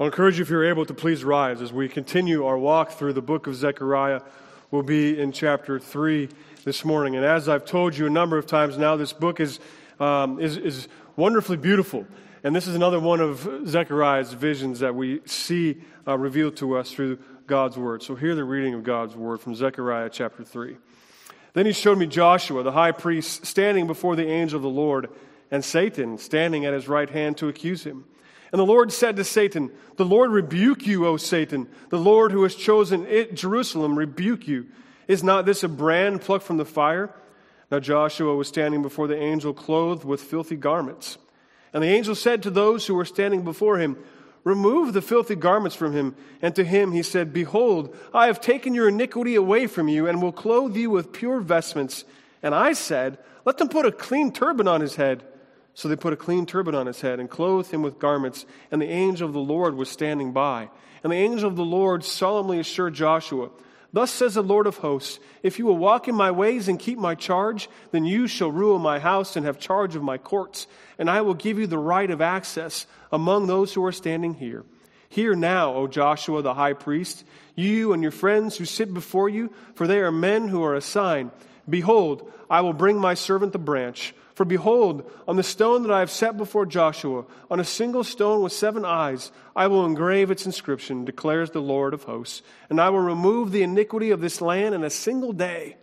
I'll encourage you, if you're able, to please rise as we continue our walk through the book of Zechariah. We'll be in chapter 3 this morning. And as I've told you a number of times now, this book is, um, is, is wonderfully beautiful. And this is another one of Zechariah's visions that we see uh, revealed to us through God's word. So hear the reading of God's word from Zechariah chapter 3. Then he showed me Joshua, the high priest, standing before the angel of the Lord, and Satan standing at his right hand to accuse him. And the Lord said to Satan, The Lord rebuke you, O Satan. The Lord who has chosen it, Jerusalem rebuke you. Is not this a brand plucked from the fire? Now Joshua was standing before the angel, clothed with filthy garments. And the angel said to those who were standing before him, Remove the filthy garments from him. And to him he said, Behold, I have taken your iniquity away from you, and will clothe you with pure vestments. And I said, Let them put a clean turban on his head. So they put a clean turban on his head and clothed him with garments, and the angel of the Lord was standing by. And the angel of the Lord solemnly assured Joshua, Thus says the Lord of hosts, If you will walk in my ways and keep my charge, then you shall rule my house and have charge of my courts, and I will give you the right of access among those who are standing here. Hear now, O Joshua the high priest, you and your friends who sit before you, for they are men who are a sign. Behold, I will bring my servant the branch. For behold, on the stone that I have set before Joshua, on a single stone with seven eyes, I will engrave its inscription, declares the Lord of hosts. And I will remove the iniquity of this land in a single day.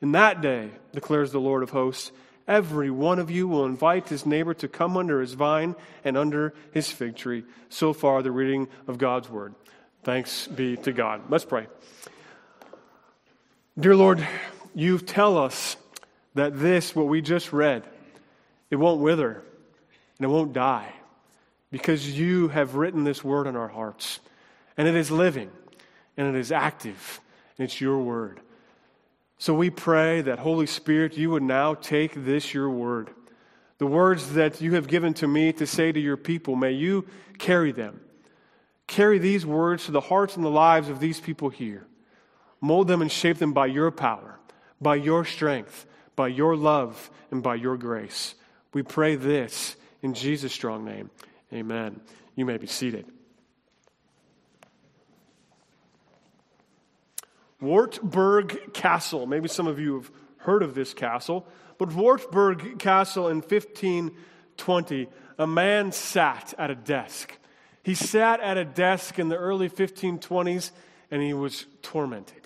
In that day, declares the Lord of hosts, every one of you will invite his neighbor to come under his vine and under his fig tree. So far, the reading of God's word. Thanks be to God. Let's pray. Dear Lord, you tell us that this, what we just read, it won't wither and it won't die because you have written this word on our hearts. And it is living and it is active and it's your word. So we pray that, Holy Spirit, you would now take this, your word, the words that you have given to me to say to your people, may you carry them. Carry these words to the hearts and the lives of these people here. Mold them and shape them by your power, by your strength, by your love and by your grace. We pray this in Jesus' strong name. Amen. You may be seated. Wartburg Castle. Maybe some of you have heard of this castle, but Wartburg Castle in 1520, a man sat at a desk. He sat at a desk in the early 1520s and he was tormented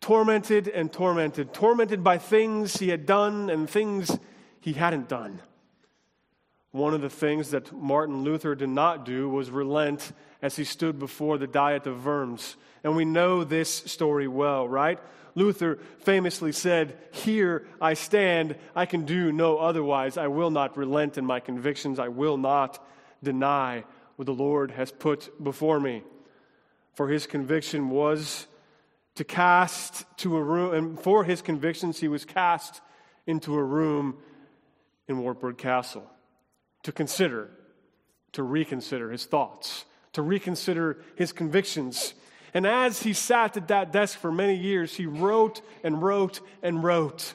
tormented and tormented, tormented by things he had done and things he hadn't done. One of the things that Martin Luther did not do was relent as he stood before the Diet of Worms. And we know this story well, right? Luther famously said, Here I stand, I can do no otherwise. I will not relent in my convictions, I will not deny what the Lord has put before me. For his conviction was to cast to a room, and for his convictions, he was cast into a room in Wartburg Castle to consider, to reconsider his thoughts, to reconsider his convictions. And as he sat at that desk for many years, he wrote and wrote and wrote.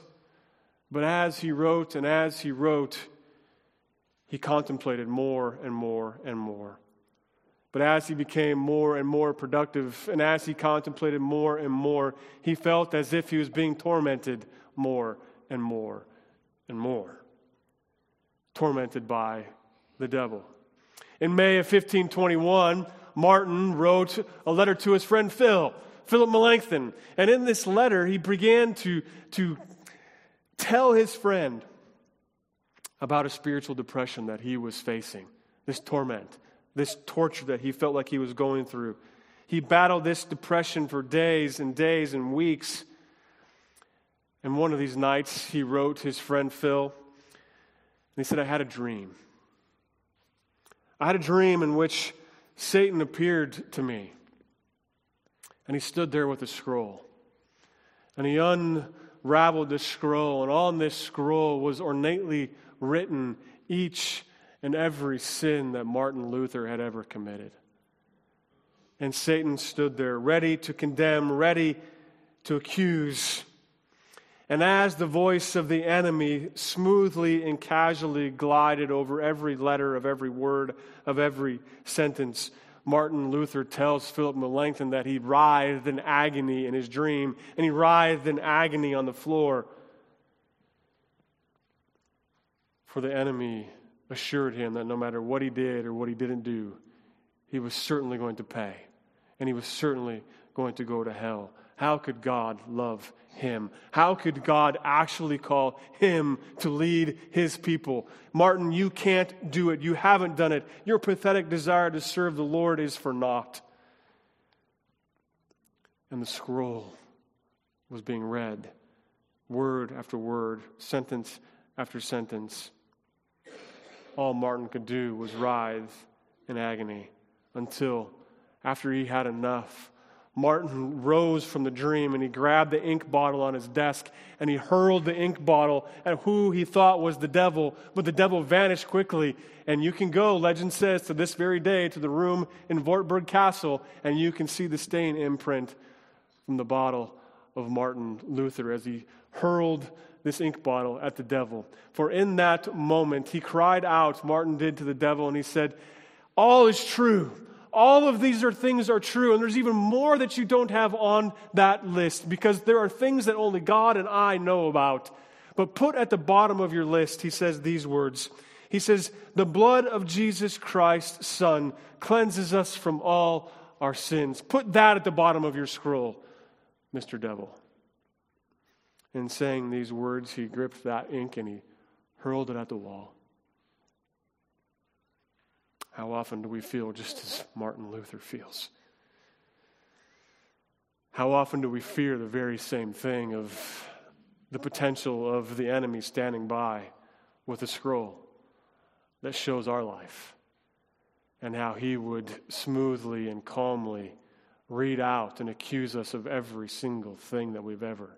But as he wrote and as he wrote, he contemplated more and more and more. But as he became more and more productive, and as he contemplated more and more, he felt as if he was being tormented more and more and more. Tormented by the devil. In May of 1521, Martin wrote a letter to his friend Phil, Philip Melanchthon. And in this letter, he began to, to tell his friend about a spiritual depression that he was facing, this torment this torture that he felt like he was going through. He battled this depression for days and days and weeks. And one of these nights, he wrote his friend Phil, and he said, I had a dream. I had a dream in which Satan appeared to me. And he stood there with a scroll. And he unraveled the scroll, and on this scroll was ornately written each and every sin that Martin Luther had ever committed. And Satan stood there, ready to condemn, ready to accuse. And as the voice of the enemy smoothly and casually glided over every letter of every word of every sentence, Martin Luther tells Philip Melanchthon that he writhed in agony in his dream, and he writhed in agony on the floor. For the enemy assured him that no matter what he did or what he didn't do, he was certainly going to pay, and he was certainly going to go to hell. How could God love him? How could God actually call him to lead his people? Martin, you can't do it. You haven't done it. Your pathetic desire to serve the Lord is for naught. And the scroll was being read, word after word, sentence after sentence. All Martin could do was writhe in agony until, after he had enough, Martin rose from the dream and he grabbed the ink bottle on his desk and he hurled the ink bottle at who he thought was the devil, but the devil vanished quickly. And you can go, legend says, to this very day to the room in Wartburg Castle and you can see the stain imprint from the bottle of Martin Luther as he hurled this ink bottle at the devil. For in that moment he cried out, Martin did to the devil, and he said, All is true. All of these are things are true, and there's even more that you don't have on that list because there are things that only God and I know about. But put at the bottom of your list, he says these words. He says, The blood of Jesus Christ, Son, cleanses us from all our sins. Put that at the bottom of your scroll, Mr. Devil. In saying these words, he gripped that ink and he hurled it at the wall. How often do we feel just as Martin Luther feels? How often do we fear the very same thing of the potential of the enemy standing by with a scroll that shows our life and how he would smoothly and calmly read out and accuse us of every single thing that we've ever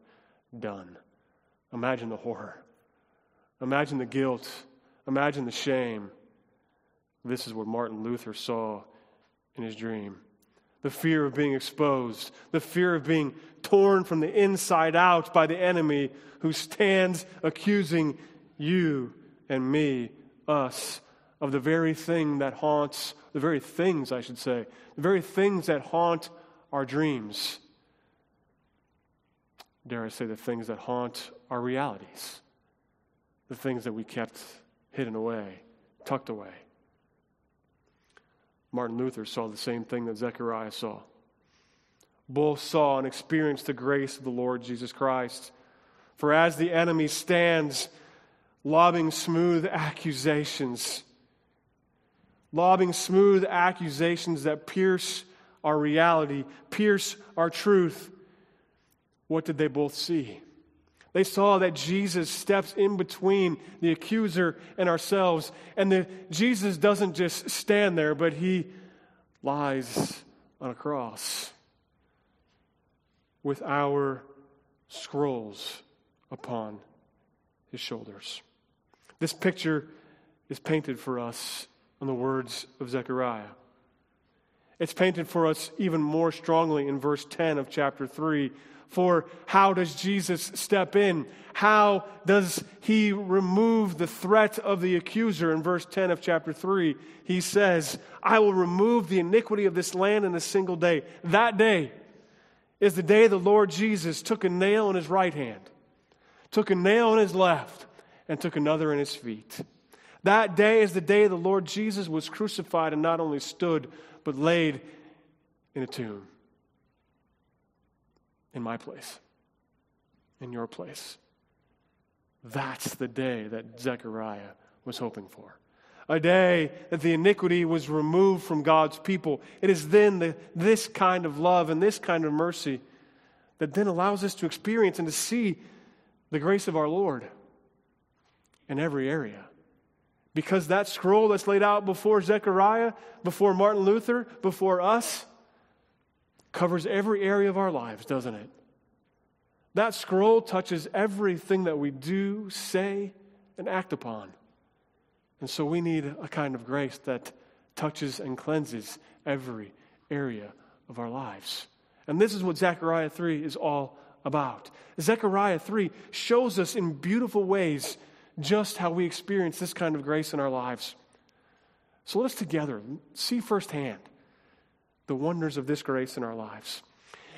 done? Imagine the horror. Imagine the guilt. Imagine the shame. This is what Martin Luther saw in his dream the fear of being exposed, the fear of being torn from the inside out by the enemy who stands accusing you and me, us, of the very thing that haunts, the very things, I should say, the very things that haunt our dreams. Dare I say, the things that haunt our realities, the things that we kept hidden away, tucked away. Martin Luther saw the same thing that Zechariah saw. Both saw and experienced the grace of the Lord Jesus Christ. For as the enemy stands lobbing smooth accusations, lobbing smooth accusations that pierce our reality, pierce our truth, what did they both see? They saw that Jesus steps in between the accuser and ourselves. And the, Jesus doesn't just stand there, but he lies on a cross with our scrolls upon his shoulders. This picture is painted for us in the words of Zechariah. It's painted for us even more strongly in verse 10 of chapter 3 for how does Jesus step in? How does he remove the threat of the accuser? In verse 10 of chapter 3, he says, I will remove the iniquity of this land in a single day. That day is the day the Lord Jesus took a nail in his right hand, took a nail in his left, and took another in his feet. That day is the day the Lord Jesus was crucified and not only stood, but laid in a tomb in my place, in your place. That's the day that Zechariah was hoping for. A day that the iniquity was removed from God's people. It is then the, this kind of love and this kind of mercy that then allows us to experience and to see the grace of our Lord in every area. Because that scroll that's laid out before Zechariah, before Martin Luther, before us, covers every area of our lives, doesn't it? That scroll touches everything that we do, say, and act upon. And so we need a kind of grace that touches and cleanses every area of our lives. And this is what Zechariah 3 is all about. Zechariah 3 shows us in beautiful ways just how we experience this kind of grace in our lives. So let us together see firsthand the wonders of this grace in our lives.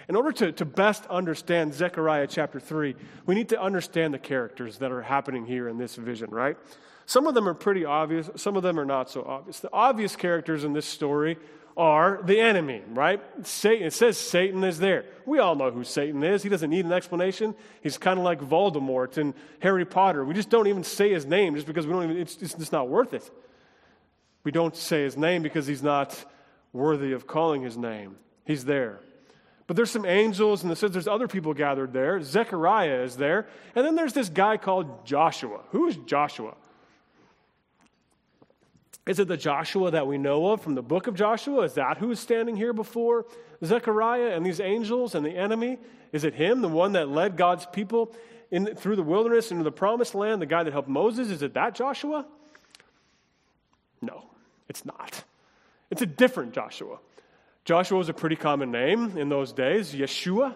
In order to, to best understand Zechariah chapter 3, we need to understand the characters that are happening here in this vision, right? Some of them are pretty obvious, some of them are not so obvious. The obvious characters in this story are the enemy, right? Satan, it says Satan is there. We all know who Satan is. He doesn't need an explanation. He's kind of like Voldemort and Harry Potter. We just don't even say his name just because we don't even, it's, it's just not worth it. We don't say his name because he's not worthy of calling his name. He's there. But there's some angels, and it says there's other people gathered there. Zechariah is there. And then there's this guy called Joshua. Who is Joshua? Is it the Joshua that we know of from the book of Joshua? Is that who is standing here before Zechariah and these angels and the enemy? Is it him, the one that led God's people in, through the wilderness into the promised land, the guy that helped Moses? Is it that Joshua? No, it's not. It's a different Joshua. Joshua was a pretty common name in those days, Yeshua.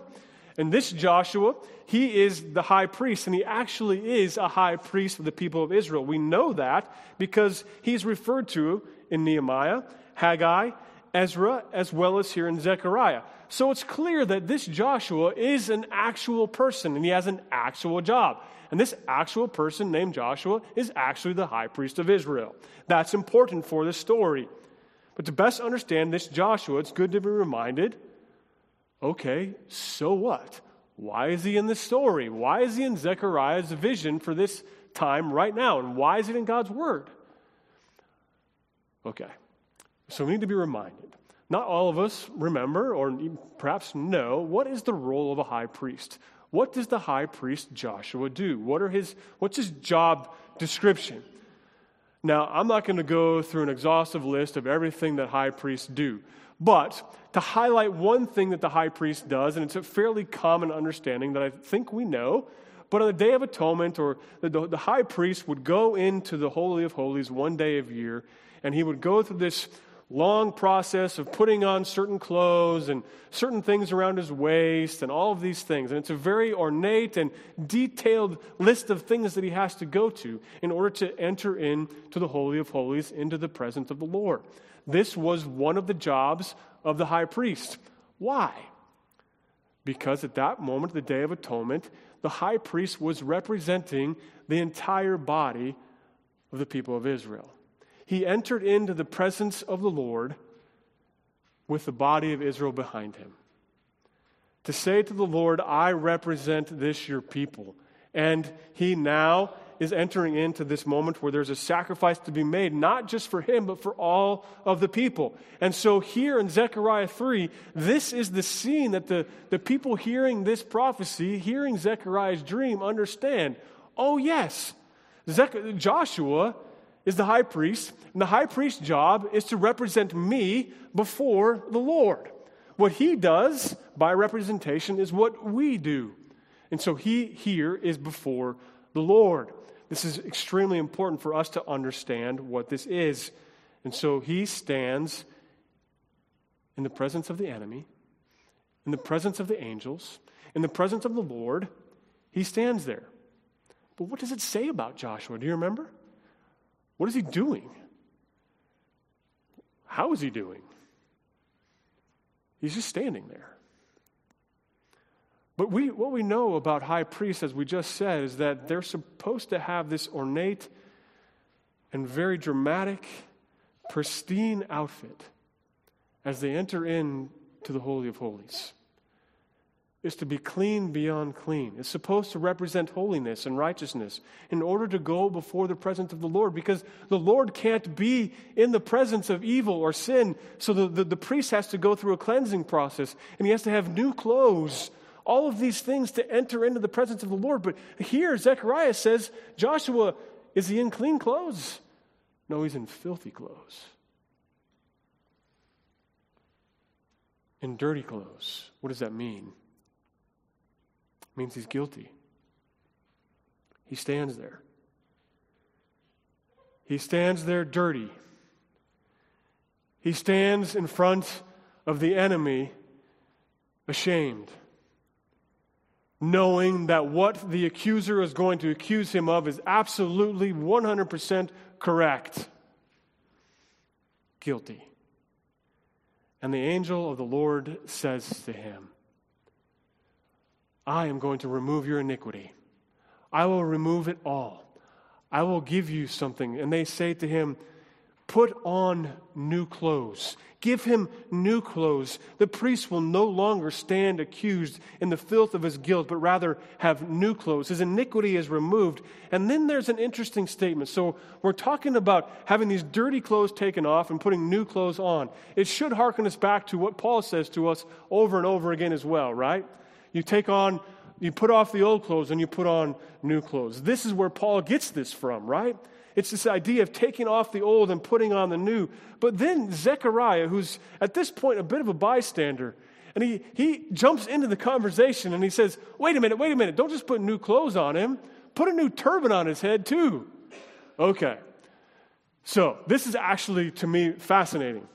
And this Joshua, he is the high priest, and he actually is a high priest of the people of Israel. We know that because he's referred to in Nehemiah, Haggai, Ezra, as well as here in Zechariah. So it's clear that this Joshua is an actual person, and he has an actual job. And this actual person named Joshua is actually the high priest of Israel. That's important for this story. But to best understand this Joshua, it's good to be reminded okay, so what? Why is he in this story? Why is he in Zechariah's vision for this time right now? And why is it in God's word? Okay, so we need to be reminded. Not all of us remember or perhaps know what is the role of a high priest. What does the high priest Joshua do? What are his, what's his job description? Now, I'm not going to go through an exhaustive list of everything that high priests do, but to highlight one thing that the high priest does, and it's a fairly common understanding that I think we know, but on the Day of Atonement, or the, the high priest would go into the Holy of Holies one day of year, and he would go through this long process of putting on certain clothes and certain things around his waist and all of these things. And it's a very ornate and detailed list of things that he has to go to in order to enter into the Holy of Holies, into the presence of the Lord. This was one of the jobs of the high priest. Why? Because at that moment, the Day of Atonement, the high priest was representing the entire body of the people of Israel he entered into the presence of the Lord with the body of Israel behind him. To say to the Lord, I represent this, your people. And he now is entering into this moment where there's a sacrifice to be made, not just for him, but for all of the people. And so here in Zechariah 3, this is the scene that the, the people hearing this prophecy, hearing Zechariah's dream, understand. Oh, yes, Zech- Joshua is the high priest, and the high priest's job is to represent me before the Lord. What he does by representation is what we do. And so he here is before the Lord. This is extremely important for us to understand what this is. And so he stands in the presence of the enemy, in the presence of the angels, in the presence of the Lord. He stands there. But what does it say about Joshua? Do you remember? What is he doing? How is he doing? He's just standing there. But we, what we know about high priests, as we just said, is that they're supposed to have this ornate and very dramatic, pristine outfit as they enter into the Holy of Holies is to be clean beyond clean. It's supposed to represent holiness and righteousness in order to go before the presence of the Lord because the Lord can't be in the presence of evil or sin. So the, the, the, priest has to go through a cleansing process and he has to have new clothes. All of these things to enter into the presence of the Lord. But here, Zechariah says, Joshua, is he in clean clothes? No, he's in filthy clothes. In dirty clothes. What does that mean? means he's guilty. He stands there. He stands there dirty. He stands in front of the enemy ashamed. Knowing that what the accuser is going to accuse him of is absolutely 100% correct. Guilty. And the angel of the Lord says to him, I am going to remove your iniquity. I will remove it all. I will give you something. And they say to him, Put on new clothes. Give him new clothes. The priest will no longer stand accused in the filth of his guilt, but rather have new clothes. His iniquity is removed. And then there's an interesting statement. So we're talking about having these dirty clothes taken off and putting new clothes on. It should harken us back to what Paul says to us over and over again as well, right? You take on, you put off the old clothes and you put on new clothes. This is where Paul gets this from, right? It's this idea of taking off the old and putting on the new. But then Zechariah, who's at this point a bit of a bystander, and he, he jumps into the conversation and he says, Wait a minute, wait a minute, don't just put new clothes on him, put a new turban on his head too. Okay. So, this is actually, to me, fascinating.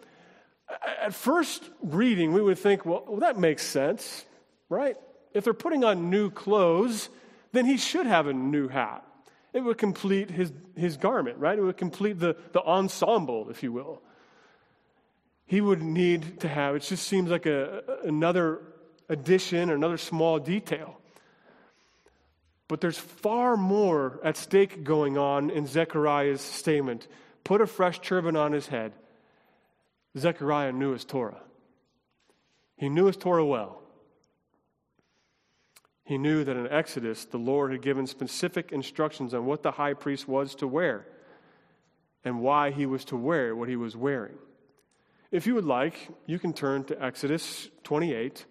At first reading, we would think, well, well, that makes sense, right? If they're putting on new clothes, then he should have a new hat it would complete his, his garment, right? It would complete the, the ensemble, if you will. He would need to have, it just seems like a, another addition or another small detail. But there's far more at stake going on in Zechariah's statement. Put a fresh turban on his head. Zechariah knew his Torah. He knew his Torah well. He knew that in Exodus, the Lord had given specific instructions on what the high priest was to wear and why he was to wear what he was wearing. If you would like, you can turn to Exodus 28,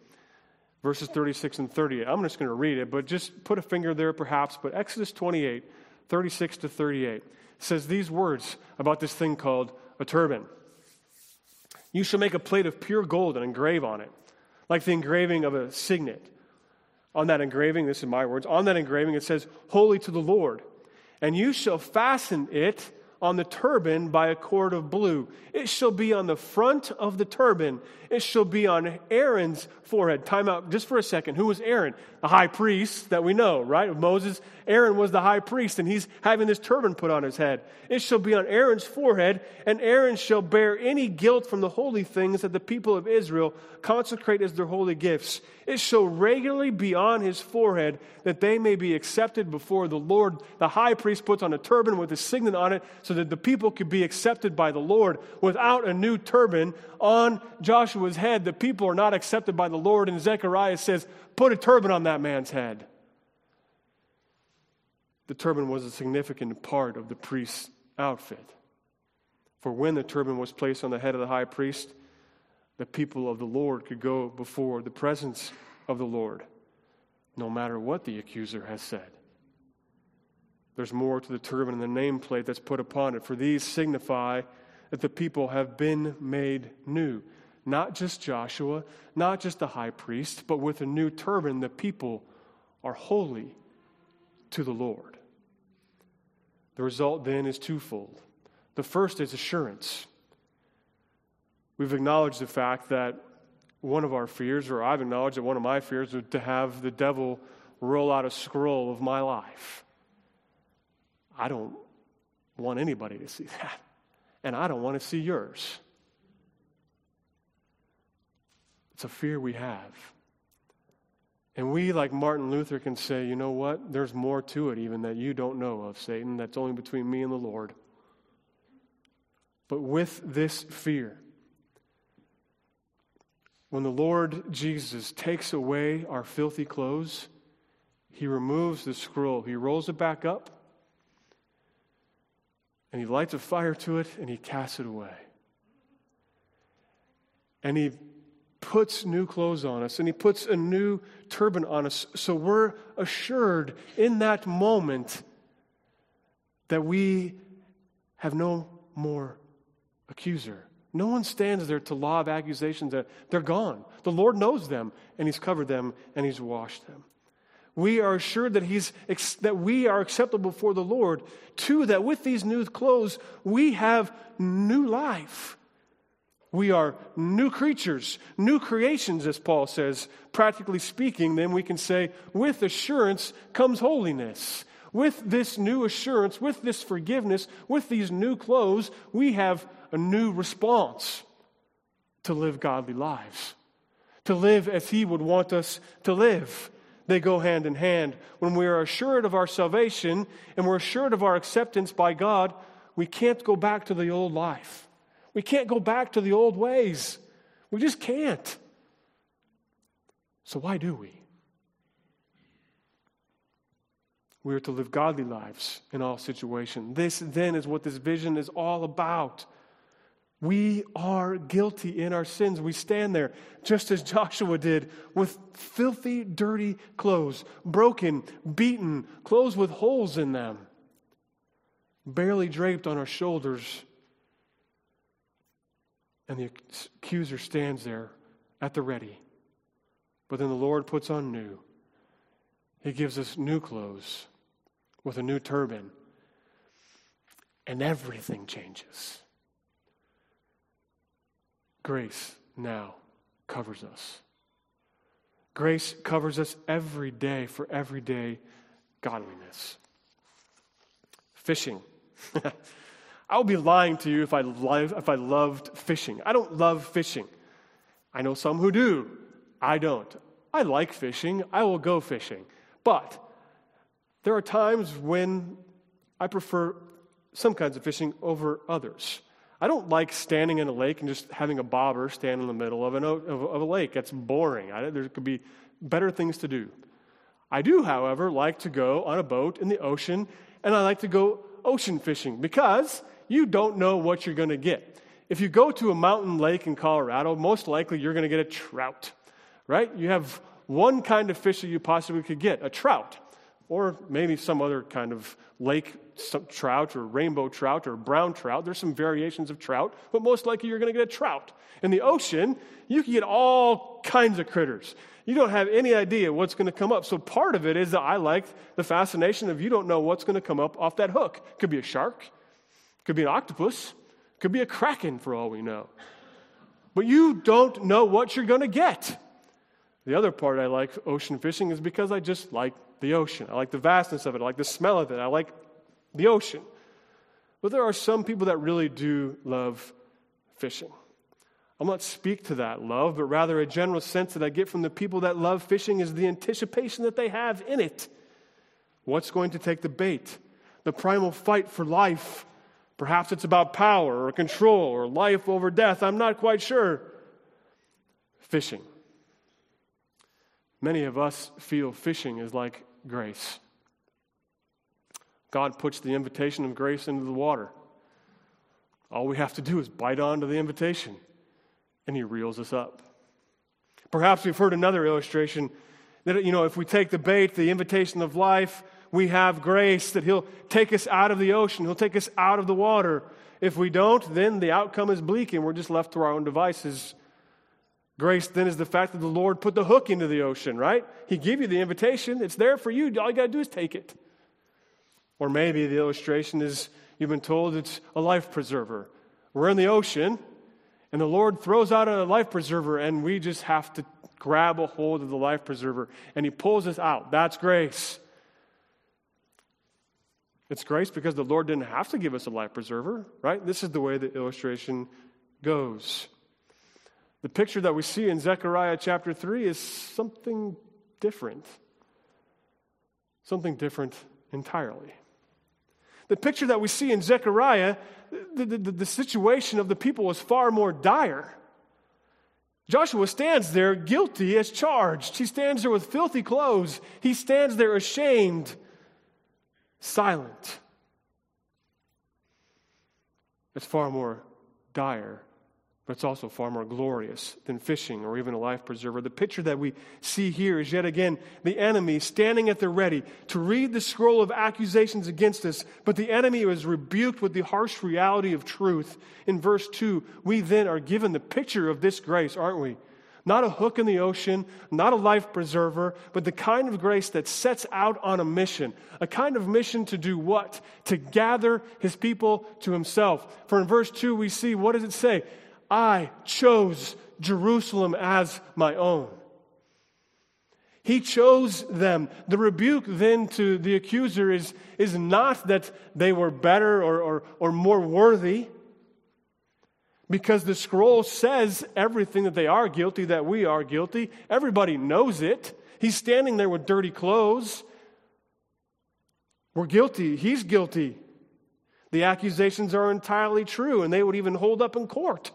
verses 36 and 38. I'm just going to read it, but just put a finger there perhaps. But Exodus 28, 36 to 38 says these words about this thing called a turban. You shall make a plate of pure gold and engrave on it, like the engraving of a signet on that engraving, this is my words, on that engraving it says, Holy to the Lord. And you shall fasten it on the turban by a cord of blue. It shall be on the front of the turban. It shall be on Aaron's forehead. Time out just for a second. Who was Aaron? The high priest that we know, right? Moses. Aaron was the high priest, and he's having this turban put on his head. It shall be on Aaron's forehead, and Aaron shall bear any guilt from the holy things that the people of Israel consecrate as their holy gifts. It shall regularly be on his forehead, that they may be accepted before the Lord. The high priest puts on a turban with a signet on it, so that the people could be accepted by the Lord. Without a new turban on Joshua's head, the people are not accepted by the Lord. And Zechariah says, Put a turban on that man's head. The turban was a significant part of the priest's outfit. For when the turban was placed on the head of the high priest, the people of the Lord could go before the presence of the Lord, no matter what the accuser has said. There's more to the turban and the nameplate that's put upon it, for these signify that the people have been made new. Not just Joshua, not just the high priest, but with a new turban, the people are holy to the Lord. The result then is twofold. The first is assurance. We've acknowledged the fact that one of our fears, or I've acknowledged that one of my fears, was to have the devil roll out a scroll of my life. I don't want anybody to see that. And I don't want to see yours. It's a fear we have. And we, like Martin Luther, can say, you know what? There's more to it even that you don't know of, Satan. That's only between me and the Lord. But with this fear, when the Lord Jesus takes away our filthy clothes, he removes the scroll, he rolls it back up, and he lights a fire to it, and he casts it away. And he puts new clothes on us and he puts a new turban on us. So we're assured in that moment that we have no more accuser. No one stands there to lob accusations that they're gone. The Lord knows them and he's covered them and he's washed them. We are assured that, he's, that we are acceptable before the Lord. Two, that with these new clothes, we have new life. We are new creatures, new creations, as Paul says. Practically speaking, then we can say, with assurance comes holiness. With this new assurance, with this forgiveness, with these new clothes, we have a new response to live godly lives, to live as He would want us to live. They go hand in hand. When we are assured of our salvation and we're assured of our acceptance by God, we can't go back to the old life. We can't go back to the old ways. We just can't. So, why do we? We are to live godly lives in all situations. This, then, is what this vision is all about. We are guilty in our sins. We stand there, just as Joshua did, with filthy, dirty clothes, broken, beaten, clothes with holes in them, barely draped on our shoulders and the accuser stands there at the ready. But then the Lord puts on new. He gives us new clothes with a new turban. And everything changes. Grace now covers us. Grace covers us every day for everyday godliness. Fishing. I would be lying to you if I, love, if I loved fishing. I don't love fishing. I know some who do. I don't. I like fishing. I will go fishing. But there are times when I prefer some kinds of fishing over others. I don't like standing in a lake and just having a bobber stand in the middle of, an, of, of a lake. That's boring. I, there could be better things to do. I do, however, like to go on a boat in the ocean, and I like to go ocean fishing because you don't know what you're going to get. If you go to a mountain lake in Colorado, most likely you're going to get a trout, right? You have one kind of fish that you possibly could get a trout, or maybe some other kind of lake trout, or rainbow trout, or brown trout. There's some variations of trout, but most likely you're going to get a trout. In the ocean, you can get all kinds of critters. You don't have any idea what's going to come up. So part of it is that I like the fascination of you don't know what's going to come up off that hook. It Could be a shark, could be an octopus, could be a kraken for all we know. But you don't know what you're going to get. The other part I like ocean fishing is because I just like the ocean. I like the vastness of it. I like the smell of it. I like the ocean. But there are some people that really do love fishing. I'll not speak to that love, but rather a general sense that I get from the people that love fishing is the anticipation that they have in it. What's going to take the bait? The primal fight for life Perhaps it's about power or control or life over death. I'm not quite sure. Fishing. Many of us feel fishing is like grace. God puts the invitation of grace into the water. All we have to do is bite onto the invitation, and He reels us up. Perhaps we've heard another illustration that, you know, if we take the bait, the invitation of life, we have grace, that He'll take us out of the ocean, He'll take us out of the water. If we don't, then the outcome is bleak and we're just left to our own devices. Grace then is the fact that the Lord put the hook into the ocean, right? He gave you the invitation, it's there for you. All you got to do is take it. Or maybe the illustration is you've been told it's a life preserver. We're in the ocean, and the Lord throws out a life preserver, and we just have to grab a hold of the life preserver, and He pulls us out. That's grace. It's grace because the Lord didn't have to give us a life preserver, right? This is the way the illustration goes. The picture that we see in Zechariah chapter 3 is something different. Something different entirely. The picture that we see in Zechariah, the, the, the situation of the people was far more dire. Joshua stands there guilty as charged. He stands there with filthy clothes. He stands there ashamed silent. It's far more dire, but it's also far more glorious than fishing or even a life preserver. The picture that we see here is yet again the enemy standing at the ready to read the scroll of accusations against us, but the enemy was rebuked with the harsh reality of truth. In verse 2, we then are given the picture of this grace, aren't we? Not a hook in the ocean, not a life preserver, but the kind of grace that sets out on a mission. A kind of mission to do what? To gather his people to himself. For in verse 2, we see, what does it say? I chose Jerusalem as my own. He chose them. The rebuke then to the accuser is, is not that they were better or, or, or more worthy, because the scroll says everything that they are guilty, that we are guilty. Everybody knows it. He's standing there with dirty clothes. We're guilty. He's guilty. The accusations are entirely true, and they would even hold up in court.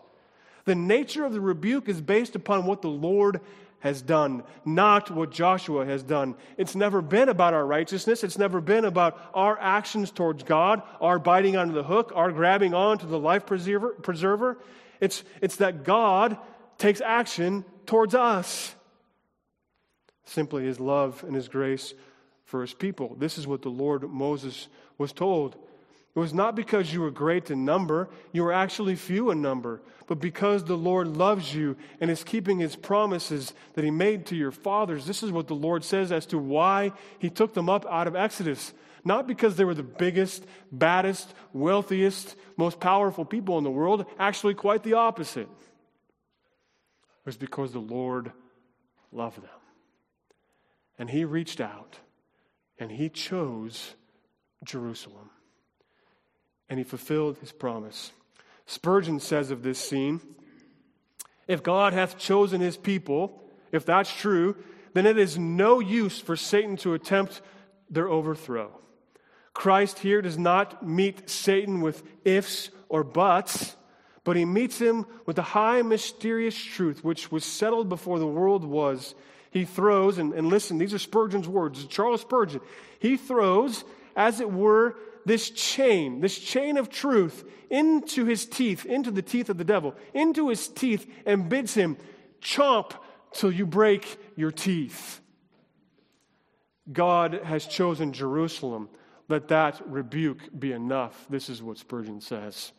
The nature of the rebuke is based upon what the Lord has done, not what Joshua has done. It's never been about our righteousness. It's never been about our actions towards God, our biting onto the hook, our grabbing on to the life preserver. preserver. It's, it's that God takes action towards us. Simply his love and his grace for his people. This is what the Lord Moses was told. It was not because you were great in number, you were actually few in number, but because the Lord loves you and is keeping his promises that he made to your fathers. This is what the Lord says as to why he took them up out of Exodus. Not because they were the biggest, baddest, wealthiest, most powerful people in the world, actually, quite the opposite. It was because the Lord loved them. And he reached out and he chose Jerusalem and he fulfilled his promise. Spurgeon says of this scene if God hath chosen his people, if that's true, then it is no use for Satan to attempt their overthrow. Christ here does not meet Satan with ifs or buts, but he meets him with the high mysterious truth which was settled before the world was. He throws, and, and listen, these are Spurgeon's words, Charles Spurgeon. He throws, as it were, this chain, this chain of truth, into his teeth, into the teeth of the devil, into his teeth, and bids him, chomp till you break your teeth. God has chosen Jerusalem. Let that rebuke be enough. This is what Spurgeon says.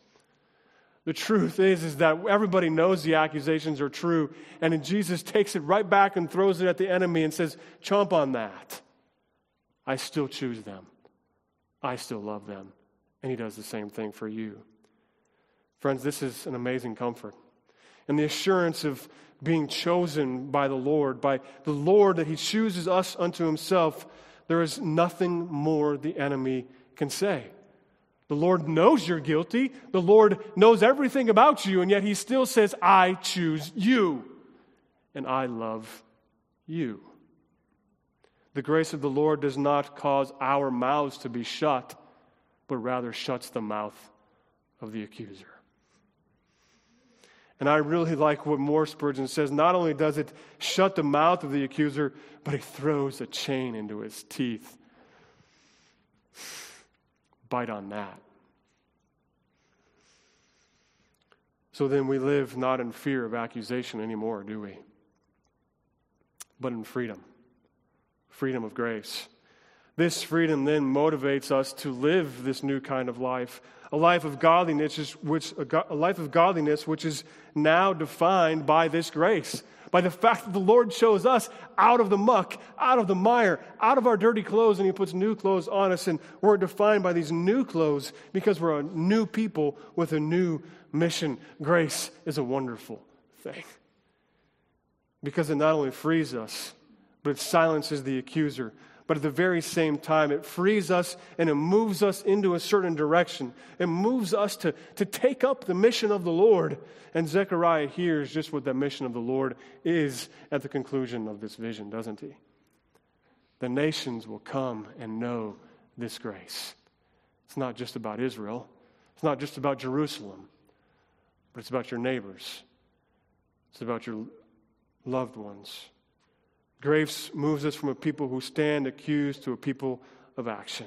The truth is, is that everybody knows the accusations are true, and Jesus takes it right back and throws it at the enemy and says, Chomp on that. I still choose them. I still love them. And He does the same thing for you. Friends, this is an amazing comfort. And the assurance of being chosen by the Lord, by the Lord that He chooses us unto Himself, there is nothing more the enemy can say. The Lord knows you're guilty. The Lord knows everything about you, and yet He still says, I choose you, and I love you. The grace of the Lord does not cause our mouths to be shut, but rather shuts the mouth of the accuser. And I really like what Moore Spurgeon says. Not only does it shut the mouth of the accuser, but he throws a chain into his teeth. Bite on that. So then we live not in fear of accusation anymore, do we? But in freedom freedom of grace. This freedom then motivates us to live this new kind of life, a life of godliness, which, a life of godliness which is now defined by this grace, by the fact that the Lord chose us out of the muck, out of the mire, out of our dirty clothes, and He puts new clothes on us, and we're defined by these new clothes because we're a new people with a new mission. Grace is a wonderful thing because it not only frees us but it silences the accuser. But at the very same time, it frees us and it moves us into a certain direction. It moves us to, to take up the mission of the Lord. And Zechariah hears just what the mission of the Lord is at the conclusion of this vision, doesn't he? The nations will come and know this grace. It's not just about Israel, it's not just about Jerusalem, but it's about your neighbors, it's about your loved ones. Grace moves us from a people who stand accused to a people of action.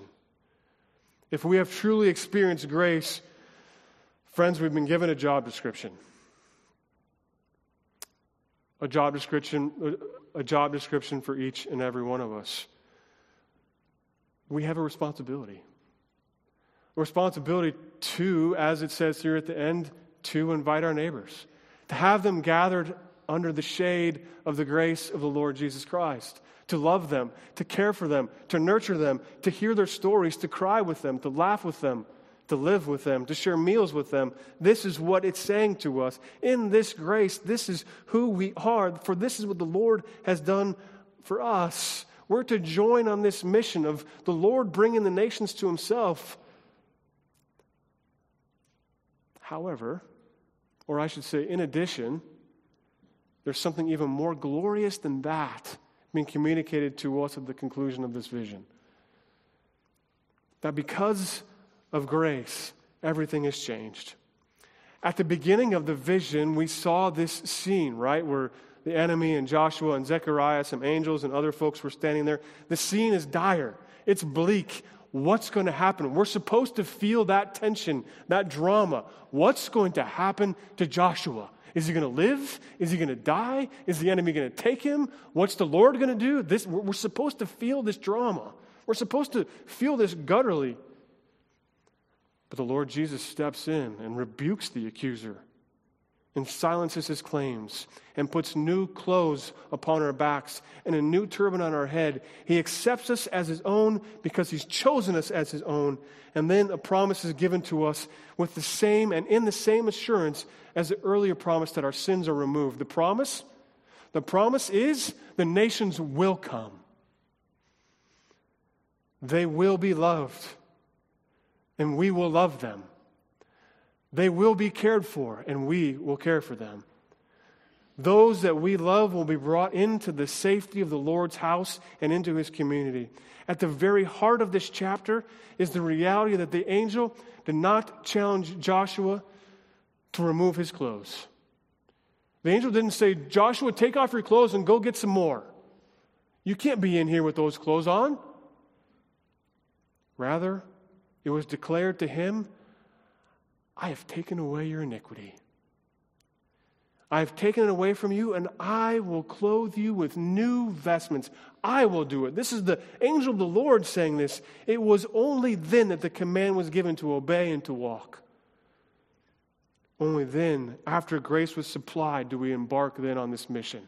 If we have truly experienced grace, friends, we've been given a job description. A job description, a job description for each and every one of us. We have a responsibility. A responsibility to, as it says here at the end, to invite our neighbors, to have them gathered under the shade of the grace of the Lord Jesus Christ, to love them, to care for them, to nurture them, to hear their stories, to cry with them, to laugh with them, to live with them, to share meals with them. This is what it's saying to us. In this grace, this is who we are, for this is what the Lord has done for us. We're to join on this mission of the Lord bringing the nations to himself. However, or I should say, in addition, there's something even more glorious than that being communicated to us at the conclusion of this vision. That because of grace, everything has changed. At the beginning of the vision, we saw this scene, right, where the enemy and Joshua and Zechariah, some angels and other folks were standing there. The scene is dire, it's bleak. What's going to happen? We're supposed to feel that tension, that drama. What's going to happen to Joshua? Is he going to live? Is he going to die? Is the enemy going to take him? What's the Lord going to do? This, we're supposed to feel this drama. We're supposed to feel this gutturally. But the Lord Jesus steps in and rebukes the accuser and silences his claims and puts new clothes upon our backs and a new turban on our head. He accepts us as his own because he's chosen us as his own. And then a promise is given to us with the same and in the same assurance as the earlier promise that our sins are removed. The promise? The promise is the nations will come. They will be loved, and we will love them. They will be cared for, and we will care for them. Those that we love will be brought into the safety of the Lord's house and into his community. At the very heart of this chapter is the reality that the angel did not challenge Joshua to remove his clothes. The angel didn't say, Joshua, take off your clothes and go get some more. You can't be in here with those clothes on. Rather, it was declared to him, I have taken away your iniquity. I have taken it away from you, and I will clothe you with new vestments. I will do it. This is the angel of the Lord saying this. It was only then that the command was given to obey and to walk. Only then, after grace was supplied, do we embark then on this mission.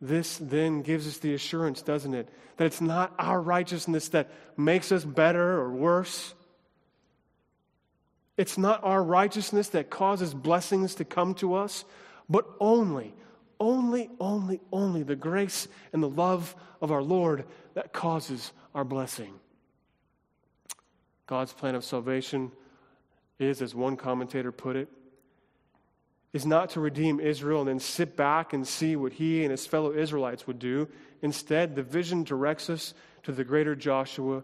This then gives us the assurance, doesn't it, that it's not our righteousness that makes us better or worse. It's not our righteousness that causes blessings to come to us, but only, only, only, only the grace and the love of our Lord that causes our blessing. God's plan of salvation is, as one commentator put it, is not to redeem Israel and then sit back and see what he and his fellow Israelites would do. Instead, the vision directs us to the greater Joshua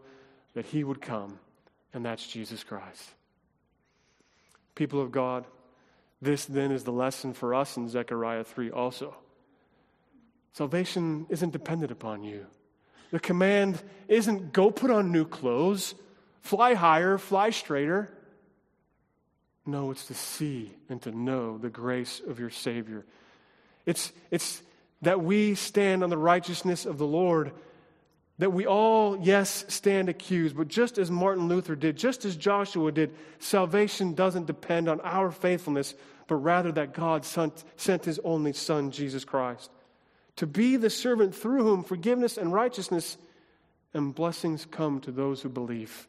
that he would come, and that's Jesus Christ. People of God, this then is the lesson for us in Zechariah 3 also. Salvation isn't dependent upon you. The command isn't go put on new clothes, fly higher, fly straighter. No, it's to see and to know the grace of your Savior. It's, it's that we stand on the righteousness of the Lord, that we all, yes, stand accused, but just as Martin Luther did, just as Joshua did, salvation doesn't depend on our faithfulness, but rather that God sent, sent his only Son, Jesus Christ, to be the servant through whom forgiveness and righteousness and blessings come to those who believe.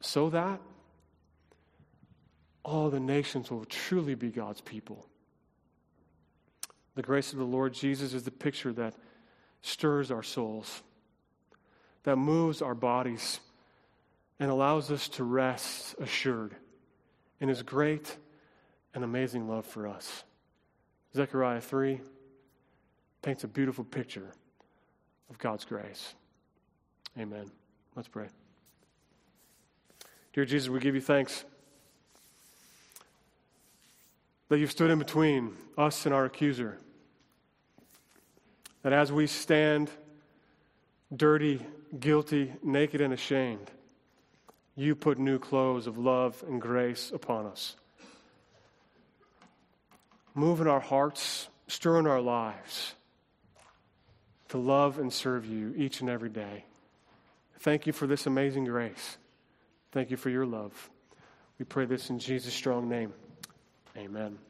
So that all the nations will truly be God's people. The grace of the Lord Jesus is the picture that stirs our souls, that moves our bodies, and allows us to rest assured in His great and amazing love for us. Zechariah 3 paints a beautiful picture of God's grace. Amen. Let's pray. Dear Jesus, we give you thanks that you've stood in between us and our accuser. That as we stand dirty, guilty, naked, and ashamed, you put new clothes of love and grace upon us. Move in our hearts, stir in our lives to love and serve you each and every day. Thank you for this amazing grace. Thank you for your love. We pray this in Jesus' strong name. Amen.